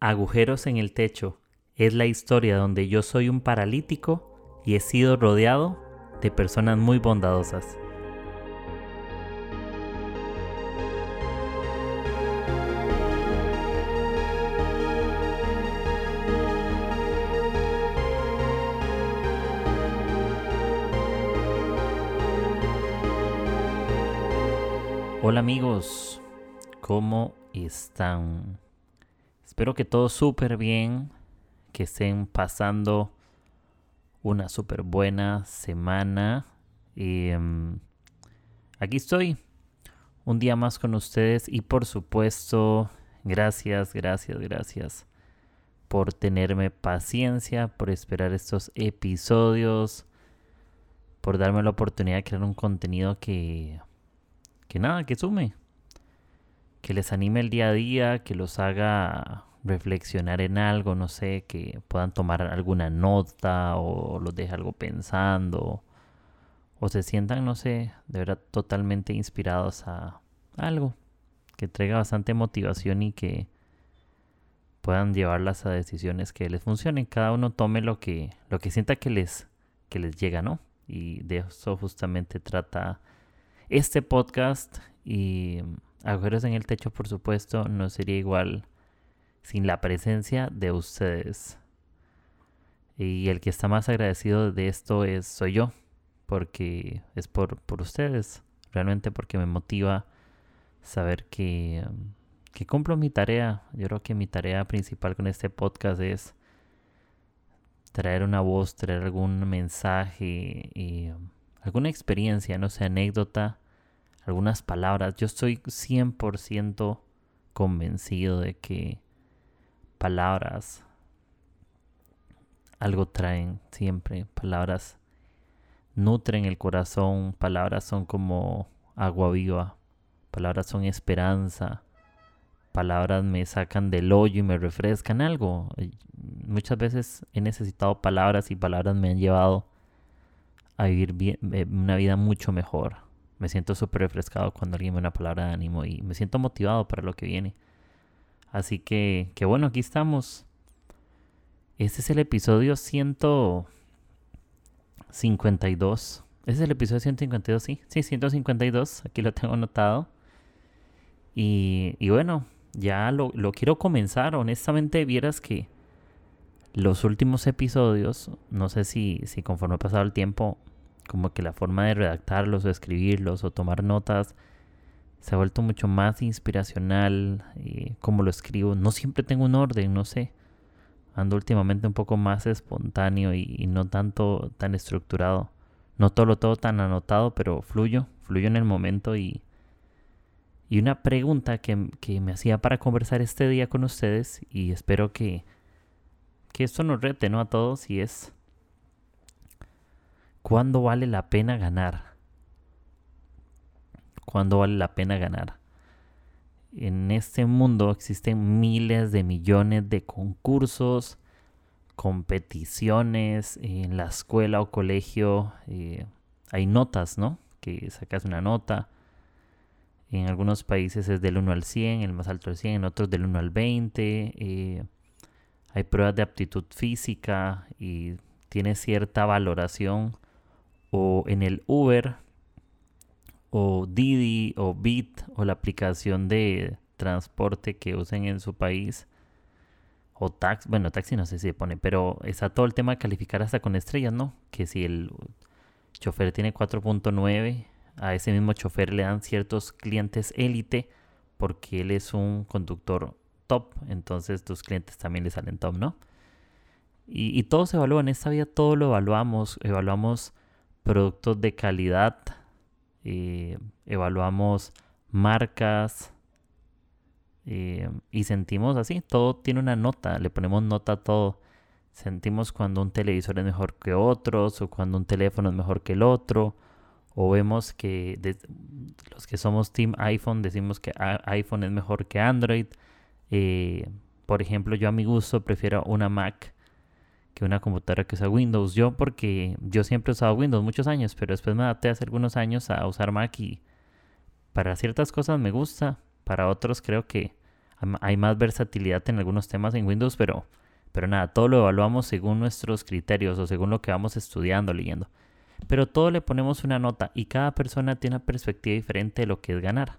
Agujeros en el techo es la historia donde yo soy un paralítico y he sido rodeado de personas muy bondadosas. Hola amigos, ¿cómo están? Espero que todo súper bien, que estén pasando una súper buena semana. Y, em, aquí estoy, un día más con ustedes y por supuesto, gracias, gracias, gracias por tenerme paciencia, por esperar estos episodios, por darme la oportunidad de crear un contenido que que nada, que sume, que les anime el día a día, que los haga reflexionar en algo, no sé, que puedan tomar alguna nota o los deje algo pensando o se sientan, no sé, de verdad totalmente inspirados a algo que traiga bastante motivación y que puedan llevarlas a decisiones que les funcionen. Cada uno tome lo que, lo que sienta que les, que les llega, ¿no? Y de eso justamente trata este podcast y agujeros en el techo, por supuesto, no sería igual sin la presencia de ustedes. Y el que está más agradecido de esto es soy yo, porque es por, por ustedes, realmente porque me motiva saber que, que cumplo mi tarea. Yo creo que mi tarea principal con este podcast es traer una voz, traer algún mensaje y alguna experiencia, no sé, anécdota, algunas palabras. Yo estoy 100% convencido de que palabras algo traen siempre. Palabras nutren el corazón, palabras son como agua viva, palabras son esperanza, palabras me sacan del hoyo y me refrescan algo. Muchas veces he necesitado palabras y palabras me han llevado a vivir eh, una vida mucho mejor. Me siento súper refrescado cuando alguien me da una palabra de ánimo y me siento motivado para lo que viene. Así que, que bueno, aquí estamos. Este es el episodio 152. Este es el episodio 152, sí. Sí, 152. Aquí lo tengo anotado. Y, y bueno, ya lo, lo quiero comenzar. Honestamente, vieras que los últimos episodios, no sé si, si conforme ha pasado el tiempo, como que la forma de redactarlos o escribirlos o tomar notas se ha vuelto mucho más inspiracional y como lo escribo. No siempre tengo un orden, no sé. Ando últimamente un poco más espontáneo y, no tanto tan estructurado. No todo todo tan anotado, pero fluyo, fluyo en el momento y, y una pregunta que, que, me hacía para conversar este día con ustedes y espero que, que esto nos rete ¿no? a todos y es ¿Cuándo vale la pena ganar? ¿Cuándo vale la pena ganar? En este mundo existen miles de millones de concursos, competiciones en la escuela o colegio. Eh, hay notas, ¿no? Que sacas una nota. En algunos países es del 1 al 100, el más alto al 100, en otros del 1 al 20. Eh, hay pruebas de aptitud física y tiene cierta valoración o en el Uber o Didi o Bit o la aplicación de transporte que usen en su país o taxi, bueno, taxi no sé si se pone, pero está todo el tema de calificar hasta con estrellas, ¿no? Que si el chofer tiene 4.9, a ese mismo chofer le dan ciertos clientes élite porque él es un conductor top, entonces tus clientes también le salen top, ¿no? Y, y todo se evalúa, en esta vida todo lo evaluamos, evaluamos productos de calidad, eh, evaluamos marcas eh, y sentimos así, todo tiene una nota, le ponemos nota a todo. Sentimos cuando un televisor es mejor que otros o cuando un teléfono es mejor que el otro. O vemos que los que somos Team iPhone decimos que iPhone es mejor que Android. Eh, por ejemplo, yo a mi gusto prefiero una Mac que una computadora que usa Windows. Yo porque yo siempre he usado Windows muchos años, pero después me adapté hace algunos años a usar Mac y para ciertas cosas me gusta, para otros creo que hay más versatilidad en algunos temas en Windows, pero, pero nada, todo lo evaluamos según nuestros criterios o según lo que vamos estudiando, leyendo. Pero todo le ponemos una nota y cada persona tiene una perspectiva diferente de lo que es ganar.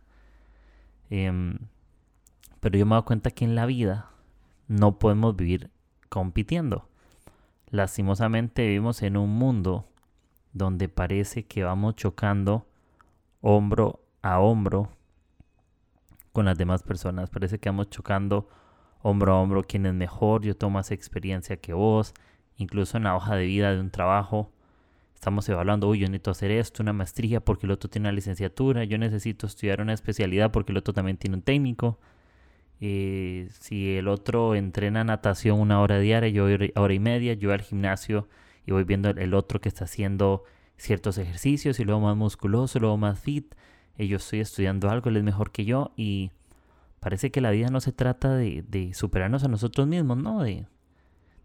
Em, pero yo me he dado cuenta que en la vida no podemos vivir compitiendo. Lastimosamente vivimos en un mundo donde parece que vamos chocando hombro a hombro con las demás personas. Parece que vamos chocando hombro a hombro quién es mejor, yo tengo más experiencia que vos, incluso en la hoja de vida de un trabajo. Estamos evaluando, uy, yo necesito hacer esto, una maestría porque el otro tiene una licenciatura, yo necesito estudiar una especialidad porque el otro también tiene un técnico. Eh, si el otro entrena natación una hora diaria, yo hora y media, yo al gimnasio y voy viendo el otro que está haciendo ciertos ejercicios y luego más musculoso, luego más fit. Y yo estoy estudiando algo, él es mejor que yo y parece que la vida no se trata de, de superarnos a nosotros mismos, ¿no? De,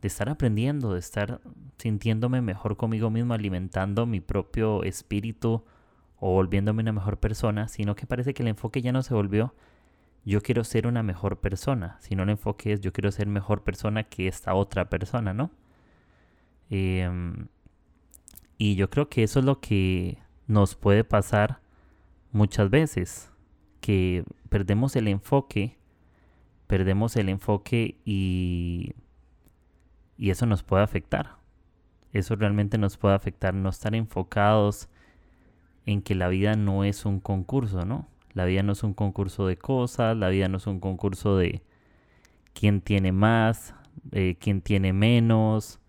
de estar aprendiendo, de estar sintiéndome mejor conmigo mismo, alimentando mi propio espíritu o volviéndome una mejor persona, sino que parece que el enfoque ya no se volvió yo quiero ser una mejor persona, sino el enfoque es yo quiero ser mejor persona que esta otra persona, ¿no? Em, y yo creo que eso es lo que nos puede pasar muchas veces, que perdemos el enfoque, perdemos el enfoque y, y eso nos puede afectar. Eso realmente nos puede afectar, no estar enfocados en que la vida no es un concurso, ¿no? La vida no es un concurso de cosas, la vida no es un concurso de quién tiene más, eh, quién tiene menos,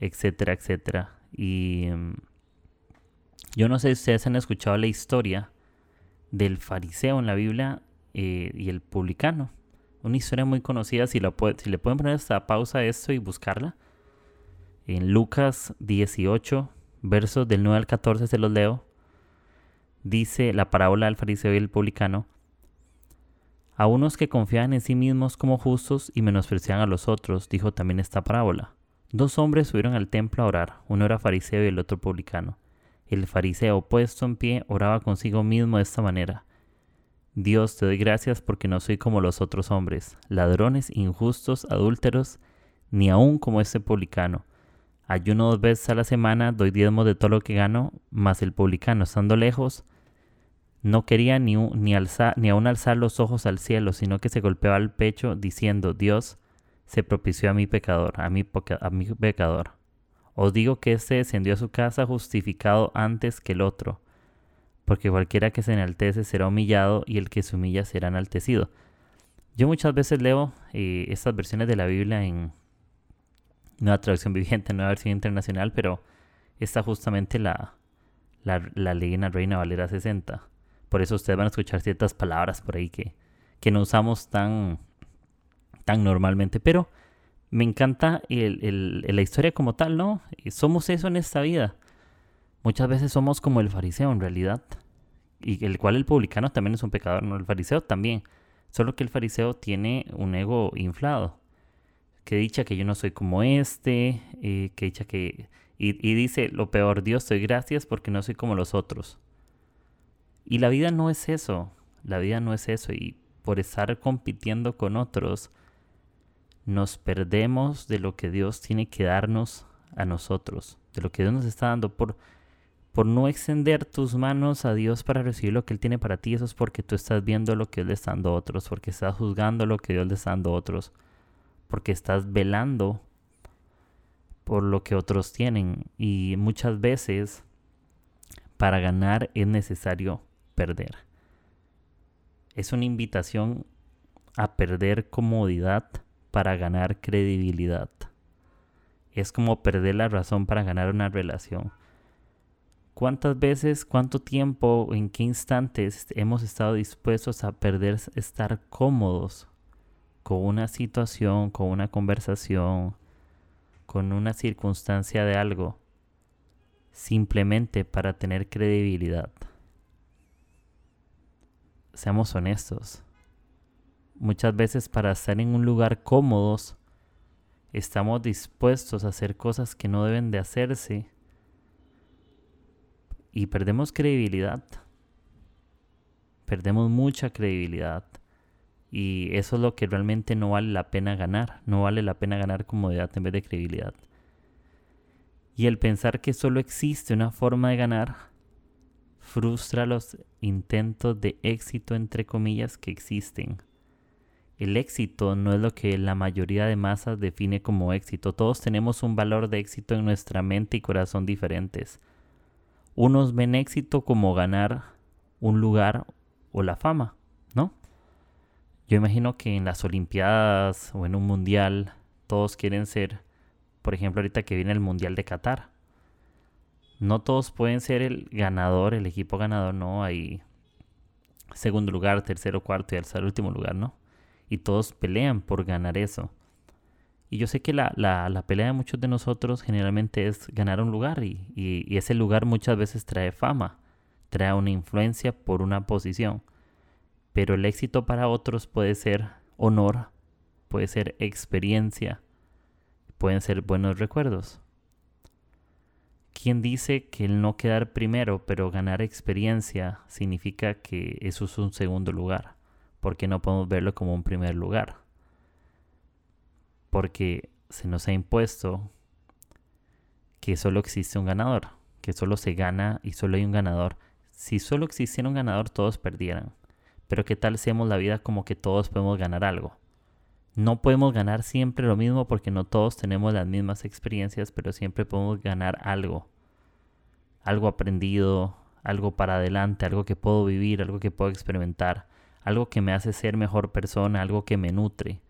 etcétera, etcétera. Y mm, yo no sé si ustedes han escuchado la historia del fariseo en la Biblia eh, y el publicano. Una historia muy conocida, si le pueden poner esta pausa a esto y buscarla. En Lucas 18, versos del 9 al 14 se los leo dice la parábola del fariseo y el publicano, a unos que confían en sí mismos como justos y menosprecian a los otros, dijo también esta parábola. Dos hombres subieron al templo a orar, uno era fariseo y el otro publicano. El fariseo, puesto en pie, oraba consigo mismo de esta manera. Dios, te doy gracias porque no soy como los otros hombres, ladrones, injustos, adúlteros, ni aun como este publicano. Ayuno dos veces a la semana, doy diezmo de todo lo que gano, mas el publicano, estando lejos, no quería ni, ni, alzar, ni aún alzar los ojos al cielo, sino que se golpeaba el pecho diciendo, Dios se propició a mi pecador, a mi, a mi pecador. Os digo que éste descendió a su casa justificado antes que el otro, porque cualquiera que se enaltece será humillado y el que se humilla será enaltecido. Yo muchas veces leo eh, estas versiones de la Biblia en nueva traducción viviente, nueva versión internacional, pero esta justamente la, la, la leí en la Reina Valera 60. Por eso ustedes van a escuchar ciertas palabras por ahí que, que no usamos tan, tan normalmente. Pero me encanta el, la historia como tal, ¿no? Somos eso en esta vida. Muchas veces somos como el fariseo en realidad. Y el cual el publicano también es un pecador, ¿no? El fariseo también. Solo que el fariseo tiene un ego inflado. Que dicha que yo no soy como este. Eh, que dicha que... Y, dice, lo peor, Dios, doy gracias porque no soy como los otros. Y la vida no es eso, la vida no es eso. Y por estar compitiendo con otros, nos perdemos de lo que Dios tiene que darnos a nosotros, de lo que Dios nos está dando por, por no extender tus manos a Dios para recibir lo que Él tiene para ti. Eso es porque tú estás viendo lo que Dios le está dando a otros, porque estás juzgando lo que Dios le está dando a otros, porque estás velando por lo que otros tienen. Y muchas veces para ganar es necesario perder. Es una invitación a perder comodidad para ganar credibilidad. Es como perder la razón para ganar una relación. ¿Cuántas veces, cuánto tiempo, en qué instantes hemos estado dispuestos a perder estar cómodos con una situación, con una conversación, con una circunstancia de algo, simplemente para tener credibilidad? seamos honestos. Muchas veces para estar en un lugar cómodos, estamos dispuestos a hacer cosas que no deben de hacerse y perdemos credibilidad. Perdemos mucha credibilidad. Y eso es lo que realmente no vale la pena ganar. No vale la pena ganar comodidad en vez de credibilidad. Y el pensar que solo existe una forma de ganar frustra los intentos de éxito entre comillas que existen. El éxito no es lo que la mayoría de masas define como éxito. Todos tenemos un valor de éxito en nuestra mente y corazón diferentes. Unos ven éxito como ganar un lugar o la fama. Yo imagino que en las Olimpiadas o en un mundial todos quieren ser, por ejemplo, ahorita que viene el Mundial de Qatar. No todos pueden ser el ganador, el equipo ganador, no. Hay segundo lugar, tercero, cuarto y el último lugar, ¿no? Y todos pelean por ganar eso. Y yo sé que la, la, pelea de muchos de nosotros generalmente es ganar un lugar y, y ese lugar muchas veces trae fama, trae una influencia por una posición. Pero el éxito para otros puede ser honor, puede ser experiencia, pueden ser buenos recuerdos. ¿Quién dice que el no quedar primero pero ganar experiencia significa que eso es un segundo lugar? Porque no podemos verlo como un primer lugar. Porque se nos ha impuesto que solo existe un ganador, que solo se gana y solo hay un ganador. Si solo existiera un ganador, todos perdieran. Pero ¿qué tal la vida como que todos podemos ganar algo? No podemos ganar siempre lo mismo porque no todos tenemos las mismas experiencias, pero siempre podemos ganar algo. Algo aprendido, algo para adelante, algo que puedo vivir, algo que puedo experimentar, algo que me hace ser mejor persona, algo que me nutre.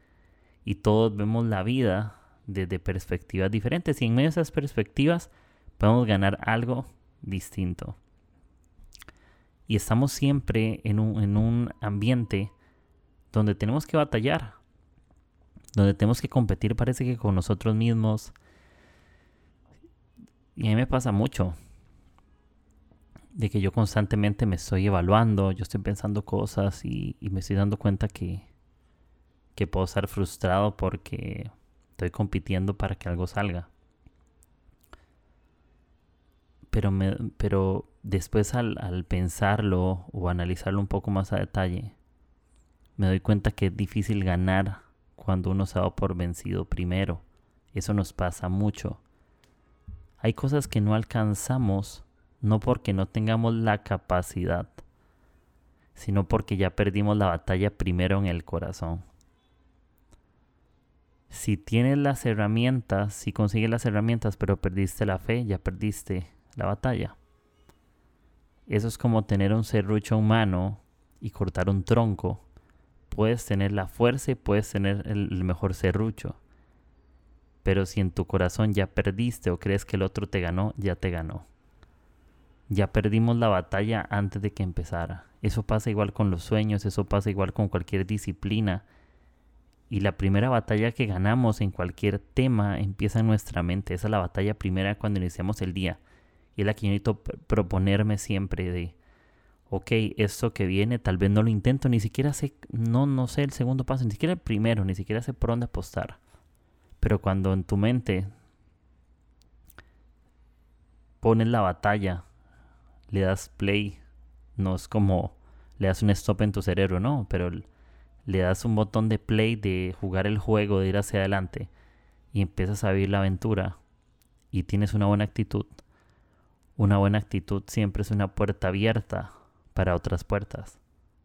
Y todos vemos la vida desde perspectivas diferentes y en medio de esas perspectivas podemos ganar algo distinto. Y estamos siempre en un, en un ambiente donde tenemos que batallar, donde tenemos que competir, parece que con nosotros mismos. Y a mí me pasa mucho de que yo constantemente me estoy evaluando, yo estoy pensando cosas y, y, me estoy dando cuenta que, que puedo estar frustrado porque estoy compitiendo para que algo salga. Pero, me, pero después al, al pensarlo o analizarlo un poco más a detalle, me doy cuenta que es difícil ganar cuando uno se da por vencido primero. Eso nos pasa mucho. Hay cosas que no alcanzamos no porque no tengamos la capacidad, sino porque ya perdimos la batalla primero en el corazón. Si tienes las herramientas, si consigues las herramientas, pero perdiste la fe, ya perdiste la batalla. Eso es como tener un serrucho humano y cortar un tronco puedes tener la fuerza y puedes tener el, mejor serrucho. Pero si en tu corazón ya perdiste o crees que el otro te ganó, ya te ganó. Ya perdimos la batalla antes de que empezara. Eso pasa igual con los sueños, eso pasa igual con cualquier disciplina. Y la primera batalla que ganamos en cualquier tema empieza en nuestra mente. Esa es la batalla primera cuando iniciamos el día. Y es la proponerme siempre de ok, esto que viene, tal vez no lo intento, ni siquiera sé, no, no sé el segundo paso, ni siquiera el primero, ni siquiera sé por dónde apostar. Pero cuando en tu mente pones la batalla, le das play, no es como le das un stop en tu cerebro, no, pero le das un botón de play de jugar el juego, de ir hacia adelante y empiezas a vivir la aventura y tienes una buena actitud. Una buena actitud siempre es una puerta abierta para otras puertas.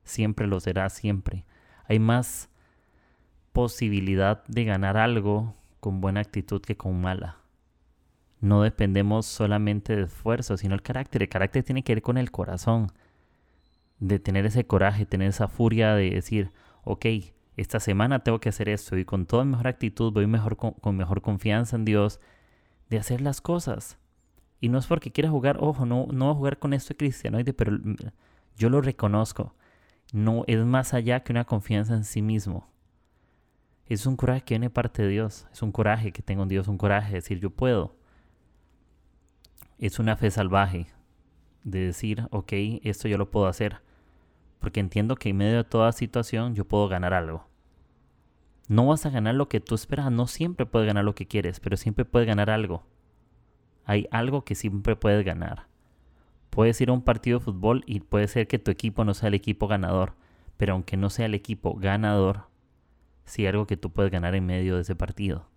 Siempre lo será, siempre. Hay más posibilidad de ganar algo con buena actitud que con mala. No dependemos solamente de esfuerzo, sino el carácter. El carácter tiene que ver con el corazón. De tener ese coraje, tener esa furia de decir, ok, esta semana tengo que hacer esto y con toda mejor actitud, voy mejor con, con mejor confianza en Dios, de hacer las cosas. Y no es porque quiera jugar, ojo, no, no voy a jugar con esto de cristianoide, pero yo lo reconozco. No es más allá que una confianza en sí mismo. Es un coraje que viene parte de Dios. Es un coraje que tengo en Dios, un coraje de decir yo puedo. Es una fe salvaje de decir, ok, esto yo lo puedo hacer. Porque entiendo que en medio de toda situación yo puedo ganar algo. No vas a ganar lo que tú esperas, no siempre puedes ganar lo que quieres, pero siempre puedes ganar algo. Hay algo que siempre puedes ganar. Puedes ir a un partido de fútbol y puede ser que tu equipo no sea el equipo ganador, pero aunque no sea el equipo ganador, sí hay algo que tú puedes ganar en medio de ese partido.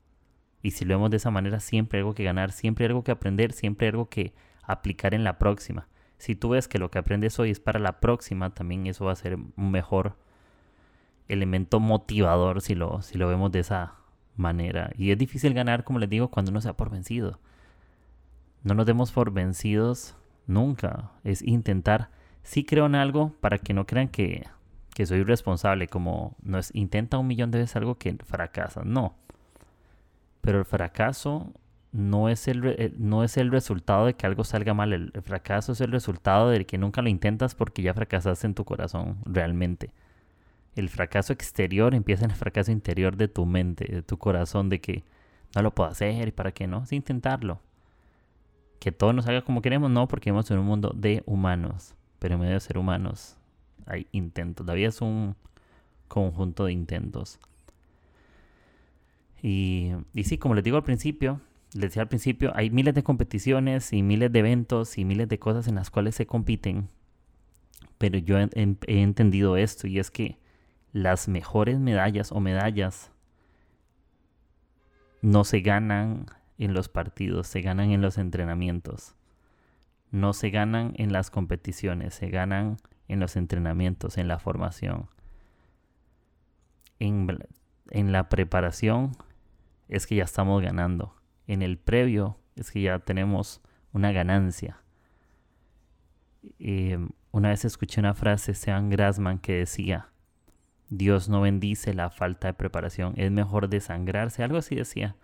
Y si lo vemos de esa manera, siempre hay algo que ganar, siempre hay algo que aprender, siempre hay algo que aplicar en la próxima. Si tú ves que lo que aprendes hoy es para la próxima, también eso va a ser un mejor elemento motivador si lo, si lo vemos de esa manera. Y es difícil ganar, como les digo, cuando uno se da por vencido. No nos demos por vencidos nunca. Es intentar. Sí creo en algo para que no crean que, que soy responsable. Como no es intenta un millón de veces algo que fracasa. No. Pero el fracaso no es el, eh, no es el resultado de que algo salga mal. El, fracaso es el resultado de que nunca lo intentas porque ya fracasaste en tu corazón realmente. El fracaso exterior empieza en el fracaso interior de tu mente, de tu corazón, de que no lo puedo hacer y para qué no, es intentarlo. Que todo nos haga como queremos, no, porque vivimos en un mundo de humanos, pero en medio de ser humanos hay intentos. La vida es un conjunto de intentos. Y, y sí, como les digo al principio, les decía al principio, hay miles de competiciones y miles de eventos y miles de cosas en las cuales se compiten. Pero yo he, entendido esto y es que las mejores medallas o medallas no se ganan en los partidos, se ganan en los entrenamientos. No se ganan en las competiciones, se ganan en los entrenamientos, en la formación. En, la preparación es que ya estamos ganando. En el previo es que ya tenemos una ganancia. Em, una vez escuché una frase de Sean Grassman que decía, Dios no bendice la falta de preparación, es mejor desangrarse, algo así decía.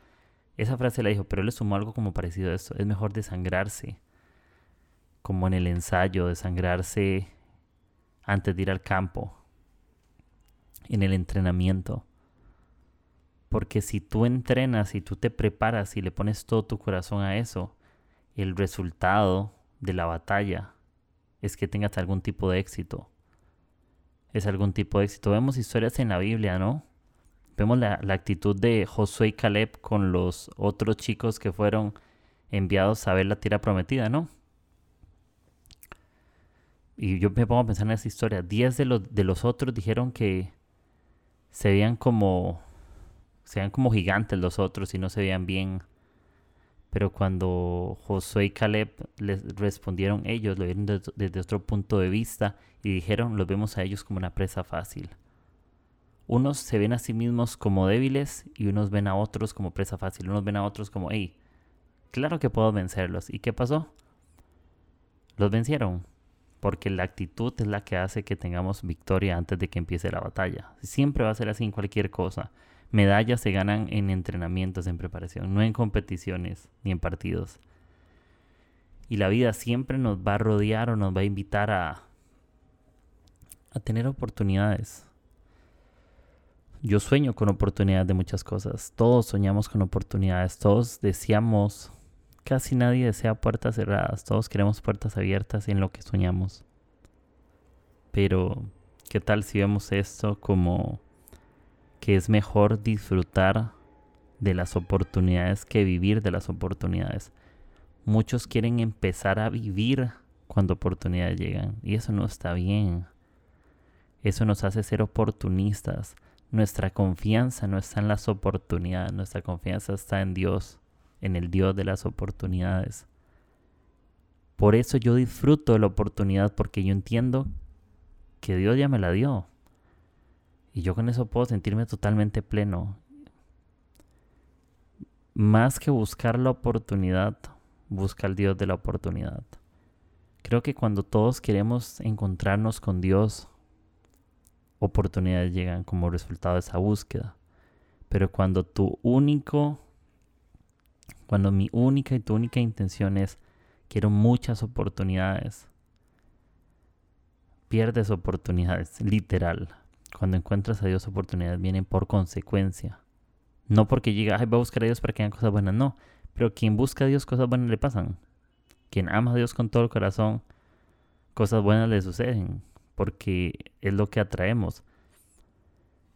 Esa frase la dijo, pero él le sumó algo como parecido a esto, es mejor desangrarse, como en el ensayo, desangrarse antes de ir al campo, en el entrenamiento. Porque si tú entrenas y tú te preparas y le pones todo tu corazón a eso, el resultado de la batalla es que tengas algún tipo de éxito. Es algún tipo de éxito. Vemos historias en la Biblia, ¿no? Vemos la, actitud de Josué y Caleb con los otros chicos que fueron enviados a ver la tierra prometida, ¿no? Y yo me pongo a pensar en esa historia. Diez de los, de los otros dijeron que se veían como se veían como gigantes los otros y no se veían bien. Pero cuando Josué y Caleb les respondieron ellos, lo vieron desde, otro punto de vista y dijeron, los vemos a ellos como una presa fácil. Unos se ven a sí mismos como débiles y unos ven a otros como presa fácil. Unos ven a otros como, hey, claro que puedo vencerlos. ¿Y qué pasó? Los vencieron. Porque la actitud es la que hace que tengamos victoria antes de que empiece la batalla. Siempre va a ser así en cualquier cosa medallas se ganan en entrenamientos, en preparación, no en competiciones ni en partidos. Y la vida siempre nos va a rodear o nos va a invitar a, a tener oportunidades. Yo sueño con oportunidades de muchas cosas. Todos soñamos con oportunidades. Todos deseamos, casi nadie desea puertas cerradas. Todos queremos puertas abiertas en lo que soñamos. Pero, ¿qué tal si vemos esto como que es mejor disfrutar de las oportunidades que vivir de las oportunidades. Muchos quieren empezar a vivir cuando oportunidades llegan y eso no está bien. Eso nos hace ser oportunistas. Nuestra confianza no está en las oportunidades, nuestra confianza está en Dios, en el Dios de las oportunidades. Por eso yo disfruto de la oportunidad porque yo entiendo que Dios ya me la dio. Y yo con eso puedo sentirme totalmente pleno. Más que buscar la oportunidad, busca al Dios de la oportunidad. Creo que cuando todos queremos encontrarnos con Dios, oportunidades llegan como resultado de esa búsqueda. Pero cuando tu único, cuando mi única y tu única intención es quiero muchas oportunidades, pierdes oportunidades, literal. Cuando encuentras a Dios, oportunidades vienen por consecuencia. No porque llega, ay, voy a buscar a Dios para que hagan cosas buenas, no. Pero quien busca a Dios, cosas buenas le pasan. Quien ama a Dios con todo el corazón, cosas buenas le suceden. Porque es lo que atraemos.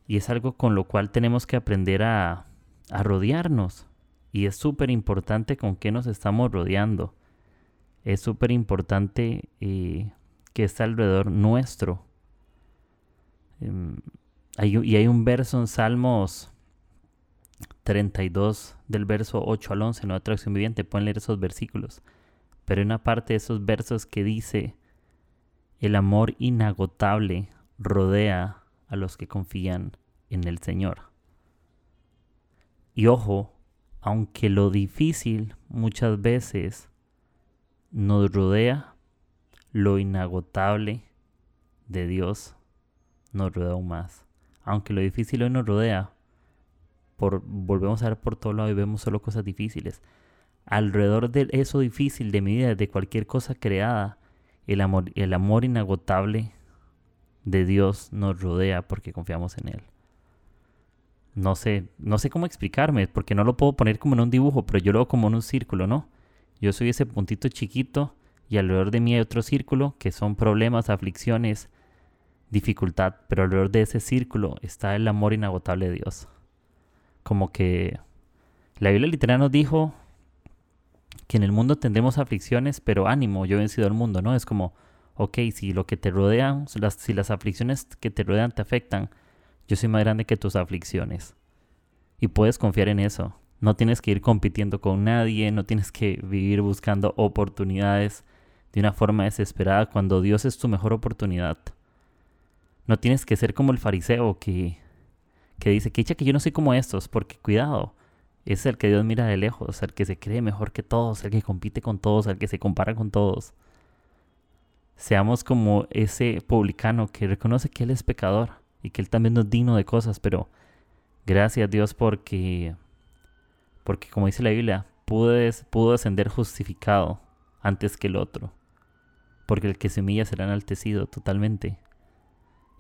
Y es algo con lo cual tenemos que aprender a, rodearnos. Y es súper importante con qué nos estamos rodeando. Es súper importante eh, que está alrededor nuestro Em, y hay un verso en Salmos 32, del verso 8 al 11, Nueva Traducción Viviente, pueden leer esos versículos. Pero hay una parte de esos versos que dice, el amor inagotable rodea a los que confían en el Señor. Y ojo, aunque lo difícil muchas veces nos rodea, lo inagotable de Dios nos rodea aún más. Aunque lo difícil hoy nos rodea, por, volvemos a ver por todo lado y vemos solo cosas difíciles. Alrededor de eso difícil de mi vida, de cualquier cosa creada, el amor, el amor inagotable de Dios nos rodea porque confiamos en Él. No sé, no sé cómo explicarme, porque no lo puedo poner como en un dibujo, pero yo lo veo como en un círculo, ¿no? Yo soy ese puntito chiquito y alrededor de mí hay otro círculo que son problemas, aflicciones, dificultad, pero alrededor de ese círculo está el amor inagotable de Dios. Como que la Biblia literal nos dijo que en el mundo tendremos aflicciones, pero ánimo, yo he vencido al mundo, ¿no? Es como, ok, si lo que te rodean, si las aflicciones que te rodean te afectan, yo soy más grande que tus aflicciones. Y puedes confiar en eso. No tienes que ir compitiendo con nadie, no tienes que vivir buscando oportunidades de una forma desesperada cuando Dios es tu mejor oportunidad. No tienes que ser como el fariseo que, que dice, que que yo no soy como estos, porque cuidado, es el que Dios mira de lejos, el que se cree mejor que todos, el que compite con todos, el que se compara con todos. Seamos como ese publicano que reconoce que Él es pecador y que Él también no es digno de cosas, pero gracias a Dios porque, porque como dice la Biblia, pudo, pudo descender justificado antes que el otro, porque el que se humilla será enaltecido totalmente.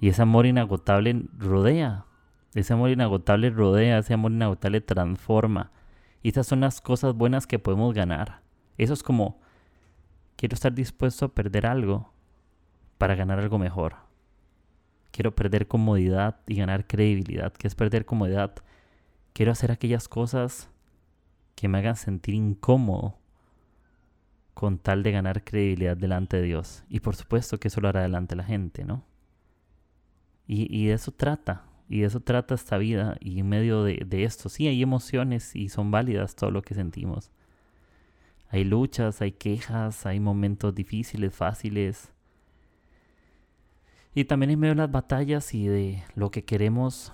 Y ese amor inagotable rodea, ese amor inagotable rodea, ese amor inagotable transforma. Y esas son las cosas buenas que podemos ganar. Eso es como, quiero estar dispuesto a perder algo para ganar algo mejor. Quiero perder comodidad y ganar credibilidad. ¿Qué es perder comodidad? Quiero hacer aquellas cosas que me hagan sentir incómodo con tal de ganar credibilidad delante de Dios. Y por supuesto que eso lo hará delante de la gente, ¿no? Y, de eso trata, y de eso trata esta vida. Y en medio de, de, esto, sí, hay emociones y son válidas todo lo que sentimos. Hay luchas, hay quejas, hay momentos difíciles, fáciles. Y también en medio de las batallas y de lo que queremos,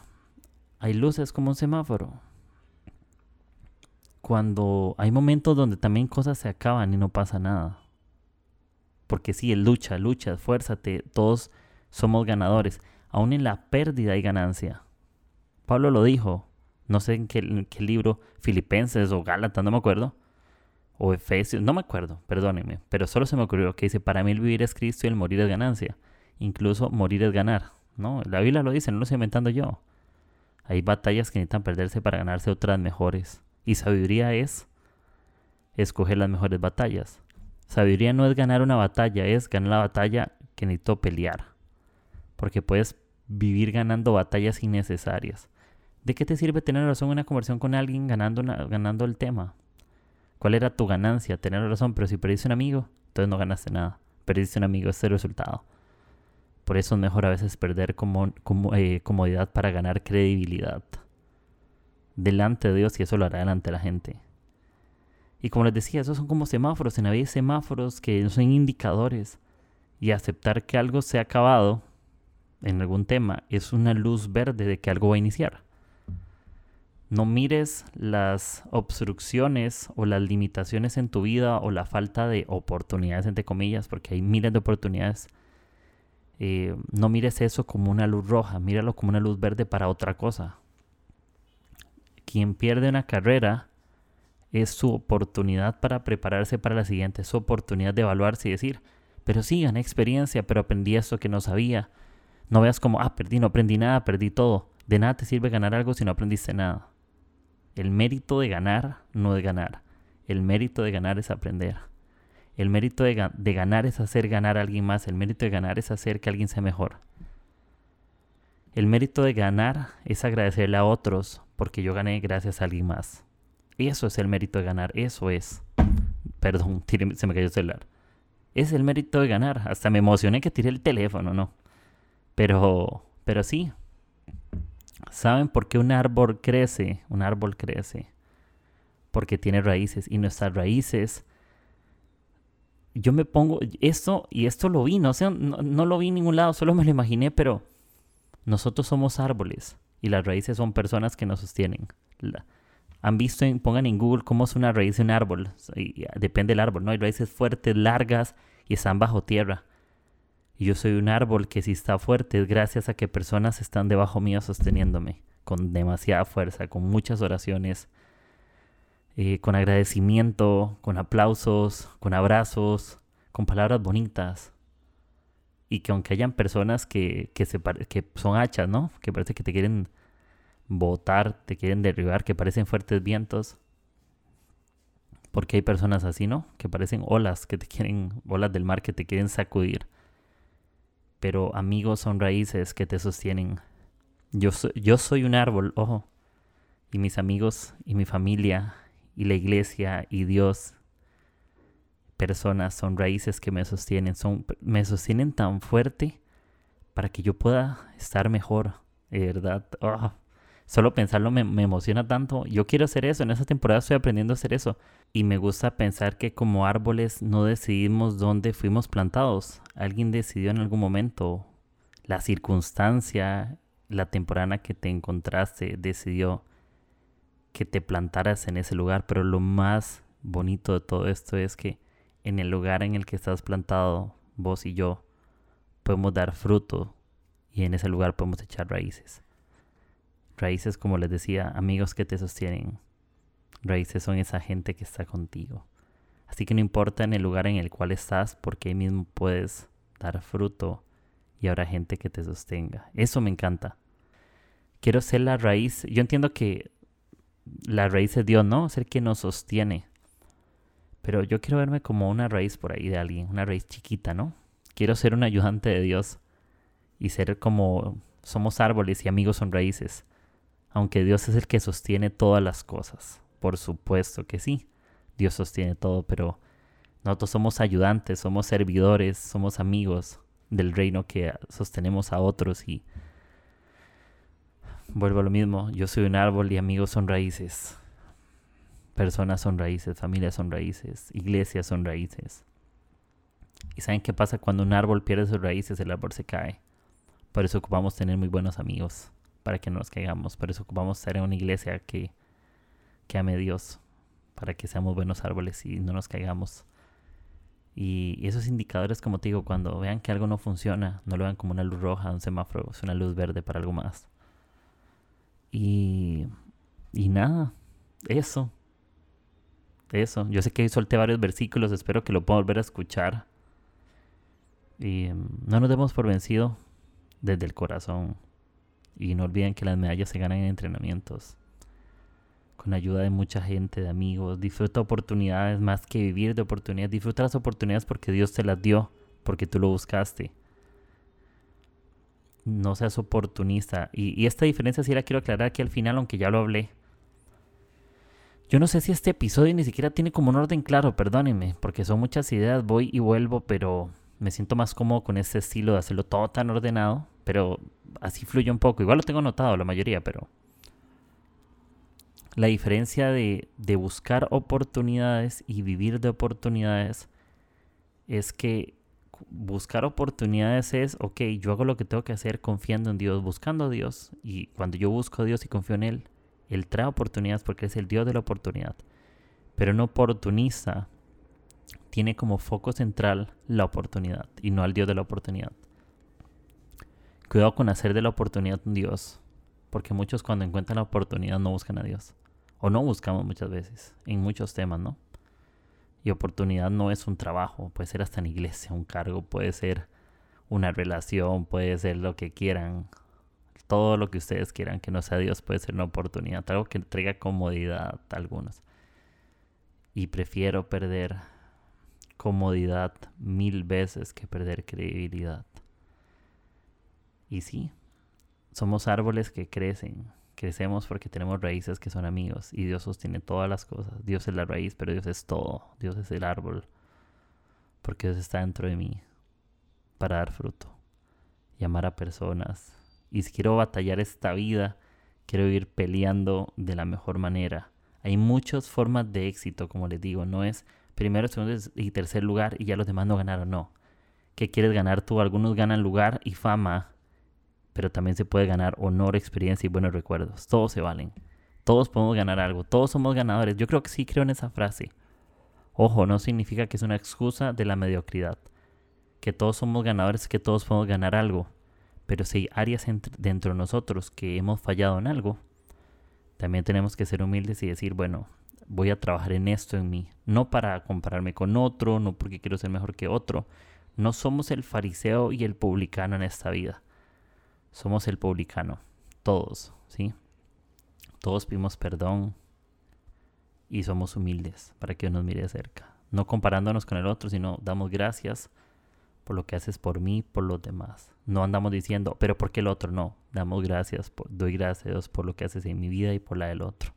hay luces como un semáforo. Cuando hay momentos donde también cosas se acaban y no pasa nada. Porque sí, lucha, lucha, esfuérzate, todos somos ganadores aún en la pérdida hay ganancia. Pablo lo dijo, no sé en qué, libro, Filipenses o Gálatas, no me acuerdo, o Efesios, no me acuerdo, perdónenme, pero solo se me ocurrió que dice, para mí el vivir es Cristo y el morir es ganancia, incluso morir es ganar, ¿no? La Biblia lo dice, no lo estoy inventando yo. Hay batallas que necesitan perderse para ganarse otras mejores. Y sabiduría es escoger las mejores batallas. Sabiduría no es ganar una batalla, es ganar la batalla que necesito pelear. Porque puedes vivir ganando batallas innecesarias. ¿De qué te sirve tener razón en una conversación con alguien ganando, ganando el tema? ¿Cuál era tu ganancia? Tener razón, pero si perdiste un amigo, entonces no ganaste nada. Perdiste un amigo, ese es el resultado. Por eso es mejor a veces perder eh, comodidad para ganar credibilidad delante de Dios y eso lo hará delante de la gente. Y como les decía, esos son como semáforos. En la vida hay semáforos que son indicadores. Y aceptar que algo se ha acabado en algún tema es una luz verde de que algo va a iniciar. No mires las obstrucciones o las limitaciones en tu vida o la falta de oportunidades, entre comillas, porque hay miles de oportunidades. Eh, no mires eso como una luz roja, míralo como una luz verde para otra cosa. Quien pierde una carrera es su oportunidad para prepararse para la siguiente, su oportunidad de evaluarse y decir, pero sí, gané experiencia, pero aprendí eso que no sabía, no veas como, ah, perdí, no aprendí nada, perdí todo. De nada te sirve ganar algo si no aprendiste nada. El mérito de ganar no es ganar. El mérito de ganar es aprender. El mérito de, ganar es hacer ganar a alguien más. El mérito de ganar es hacer que alguien sea mejor. El mérito de ganar es agradecerle a otros porque yo gané gracias a alguien más. Eso es el mérito de ganar. Eso es. Perdón, se me cayó el celular. Es el mérito de ganar. Hasta me emocioné que tiré el teléfono, ¿no? Pero, Pero sí, ¿saben por qué un árbol crece? Un árbol crece porque tiene raíces y nuestras raíces yo me pongo esto y esto lo vi, no sé, no, lo vi en ningún lado, solo me lo imaginé, pero nosotros somos árboles y las raíces son personas que nos sostienen. han visto, pongan en Google cómo es una raíz de un árbol, depende del árbol, ¿no? Hay raíces fuertes, largas y están bajo tierra. Y yo soy un árbol que si está fuerte es gracias a que personas están debajo mío sosteniéndome con demasiada fuerza, con muchas oraciones, eh, con agradecimiento, con aplausos, con abrazos, con palabras bonitas. Y que aunque hayan personas que, que, se que son hachas, ¿no? Que parece que te quieren botar, te quieren derribar, que parecen fuertes vientos. Porque hay personas así, ¿no? Que parecen olas, que te quieren, olas del mar que te quieren sacudir. Pero amigos son raíces que te sostienen. Yo, yo soy un árbol, ojo. Y mis amigos y mi familia y la iglesia y Dios, personas, son raíces que me sostienen, son, me sostienen tan fuerte para que yo pueda estar mejor, verdad. Ah, solo pensarlo me, emociona tanto. Yo quiero hacer eso, en esta temporada estoy aprendiendo a hacer eso. Y me gusta pensar que como árboles no decidimos dónde fuimos plantados. Alguien decidió en algún momento, la circunstancia, la temporada que te encontraste, decidió que te plantaras en ese lugar, pero lo más bonito de todo esto es que en el lugar en el que estás plantado, vos y yo, podemos dar fruto y en ese lugar podemos echar raíces. Raíces, como les decía, amigos que te sostienen. Raíces son esa gente que está contigo. Así que no importa en el lugar en el cual estás, porque ahí mismo puedes dar fruto y habrá gente que te sostenga. Eso me encanta. Quiero ser la raíz. Yo entiendo que la raíz es Dios, ¿no? Ser quien nos sostiene. Pero yo quiero verme como una raíz por ahí de alguien, una raíz chiquita, ¿no? Quiero ser un ayudante de Dios y ser como somos árboles y amigos son raíces. Aunque Dios es el que sostiene todas las cosas. Por supuesto que sí, Dios sostiene todo, pero nosotros somos ayudantes, somos servidores, somos amigos del reino que sostenemos a otros y vuelvo a lo mismo, yo soy un árbol y amigos son raíces. Personas son raíces, familias son raíces, iglesias son raíces. ¿Y saben qué pasa cuando un árbol pierde sus raíces? El árbol se cae. Por eso ocupamos tener muy buenos amigos, para que no nos caigamos. Por eso ocupamos estar en una iglesia que, que ame a Dios, para que seamos buenos árboles y no nos caigamos. Y esos indicadores, como te digo, cuando vean que algo no funciona, no lo vean como una luz roja, un semáforo, es una luz verde para algo más. Y, y nada, eso. Eso. Yo sé que solté varios versículos, espero que lo puedan volver a escuchar. Y em, no nos demos por vencido desde el corazón. Y no olviden que las medallas se ganan en entrenamientos. Con ayuda de mucha gente, de amigos. Disfruta oportunidades más que vivir de oportunidades. Disfruta las oportunidades porque Dios te las dio, porque tú lo buscaste no seas oportunista. Y, esta diferencia sí la quiero aclarar aquí al final, aunque ya lo hablé. Yo no sé si este episodio ni siquiera tiene como un orden claro, perdónenme, porque son muchas ideas, voy y vuelvo, pero me siento más cómodo con este estilo de hacerlo todo tan ordenado, pero así fluye un poco. Igual lo tengo anotado la mayoría, pero la diferencia de, de buscar oportunidades y vivir de oportunidades es que buscar oportunidades es, ok, yo hago lo que tengo que hacer confiando en Dios, buscando a Dios. Y cuando yo busco a Dios y confío en Él, Él trae oportunidades porque es el Dios de la oportunidad. Pero un oportunista tiene como foco central la oportunidad y no al Dios de la oportunidad. Cuidado con hacer de la oportunidad un Dios, porque muchos cuando encuentran la oportunidad no buscan a Dios. O no buscamos muchas veces, en muchos temas, ¿no? Y oportunidad no es un trabajo, puede ser hasta en iglesia, un cargo, puede ser una relación, puede ser lo que quieran. Todo lo que ustedes quieran que no sea Dios puede ser una oportunidad, algo que traiga comodidad a algunos. Y prefiero perder comodidad mil veces que perder credibilidad. Y sí, somos árboles que crecen, Crecemos porque tenemos raíces que son amigos y Dios sostiene todas las cosas. Dios es la raíz, pero Dios es todo. Dios es el árbol. Porque Dios está dentro de mí para dar fruto y amar a personas Y si quiero batallar esta vida, quiero ir peleando de la mejor manera. Hay muchas formas de éxito, como les digo, no es primero, segundo y tercer lugar y ya los demás no ganaron, no. ¿Qué quieres ganar tú? Algunos ganan lugar y fama, pero también se puede ganar honor, experiencia y buenos recuerdos. Todos se valen. Todos podemos ganar algo. Todos somos ganadores. Yo creo que sí creo en esa frase. Ojo, no significa que es una excusa de la mediocridad. Que todos somos ganadores, que todos podemos ganar algo. Pero si hay áreas dentro de nosotros que hemos fallado en algo, también tenemos que ser humildes y decir, bueno, voy a trabajar en esto en mí. No para compararme con otro, no porque quiero ser mejor que otro. No somos el fariseo y el publicano en esta vida. Somos el publicano. Todos, ¿sí? Todos pedimos perdón y somos humildes para que nos mire de cerca. No comparándonos con el otro, sino damos gracias por lo que haces por mí, por los demás. No andamos diciendo, pero ¿por qué el otro no? Damos gracias, doy gracias a Dios por lo que haces en mi vida y por la del otro.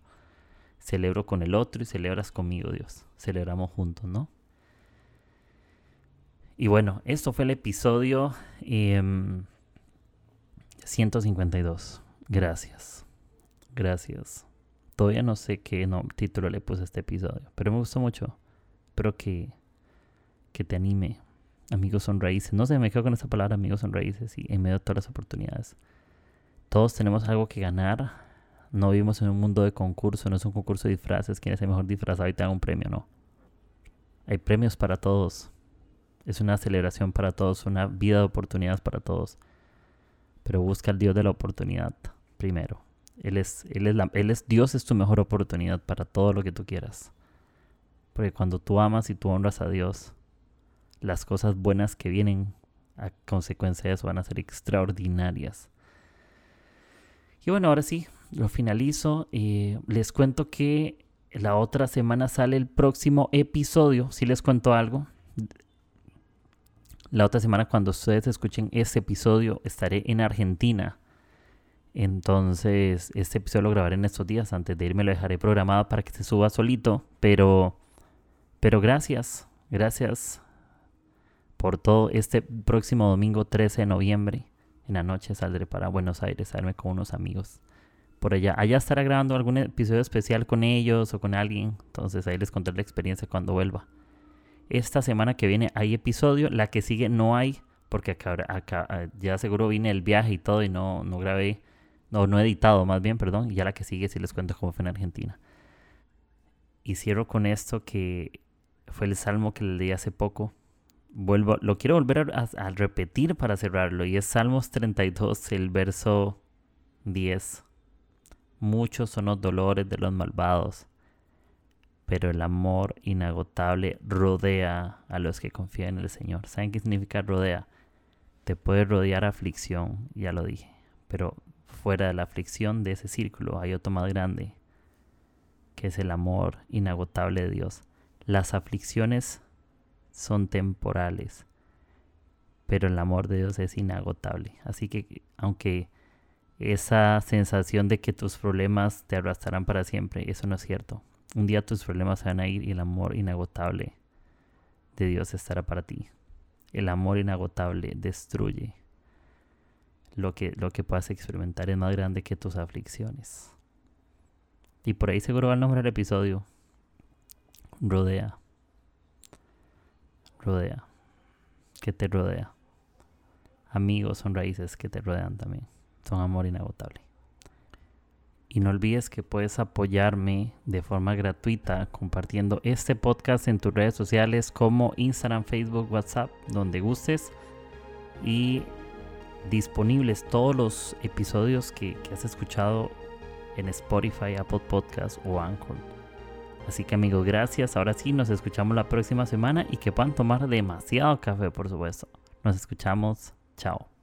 Celebro con el otro y celebras conmigo, Dios. Celebramos juntos, ¿no? Y bueno, esto fue el episodio 152. Em, gracias. Gracias. Todavía no sé qué título le puse a este episodio, pero me gustó mucho. Espero que, que te anime Amigos son raíces. No sé, me quedo con esa palabra, amigos son raíces, y en medio de todas las oportunidades. Todos tenemos algo que ganar. No vivimos en un mundo de concurso, no es un concurso de disfraces. Quién es el mejor disfrazado y te da un premio, no. Hay premios para todos. Es una celebración para todos, una vida de oportunidades para todos. Pero busca al Dios de la oportunidad primero. Él es, él es, la, él es Dios es tu mejor oportunidad para todo lo que tú quieras. Porque cuando tú amas y tú honras a Dios, las cosas buenas que vienen a consecuencia de eso van a ser extraordinarias. Y bueno, ahora sí, lo finalizo. y les cuento que la otra semana sale el próximo episodio. Si les cuento algo. La otra semana cuando ustedes escuchen este episodio estaré en Argentina. Entonces, este episodio lo grabaré en estos días. Antes de irme lo dejaré programado para que se suba solito. Pero, pero gracias. Gracias por todo este próximo domingo 13 de noviembre. En la noche saldré para Buenos Aires a verme con unos amigos por allá. Allá estará grabando algún episodio especial con ellos o con alguien. Entonces ahí les contaré la experiencia cuando vuelva. Esta semana que viene hay episodio. La que sigue no hay. Porque acá, ya seguro vine el viaje y todo y no, no grabé. No, no he editado más bien, perdón. Y ya la que sigue sí les cuento cómo fue en Argentina. Y cierro con esto que fue el salmo que le leí hace poco vuelvo, lo quiero volver a, repetir para cerrarlo, y es Salmos 32, el verso 10. Muchos son los dolores de los malvados, pero el amor inagotable rodea a los que confían en el Señor. ¿Saben qué significa rodea? Te puede rodear aflicción, ya lo dije, pero fuera de la aflicción de ese círculo hay otro más grande, que es el amor inagotable de Dios. Las aflicciones son temporales, pero el amor de Dios es inagotable. Así que aunque esa sensación de que tus problemas te arrastrarán para siempre, eso no es cierto. Un día tus problemas se van a ir y el amor inagotable de Dios estará para ti. El amor inagotable destruye. Lo que, lo que puedas experimentar es más grande que tus aflicciones. Y por ahí seguro va el nombre del episodio. Rodea rodea, que te rodea. Amigos son raíces que te rodean también. Son amor inagotable. Y no olvides que puedes apoyarme de forma gratuita compartiendo este podcast en tus redes sociales como Instagram, Facebook, WhatsApp, donde gustes. Y disponibles todos los episodios que, has escuchado en Spotify, Apple Podcast o Anchor. Así que amigos, gracias. Ahora sí, nos escuchamos la próxima semana y que puedan tomar demasiado café, por supuesto. Nos escuchamos. Chao.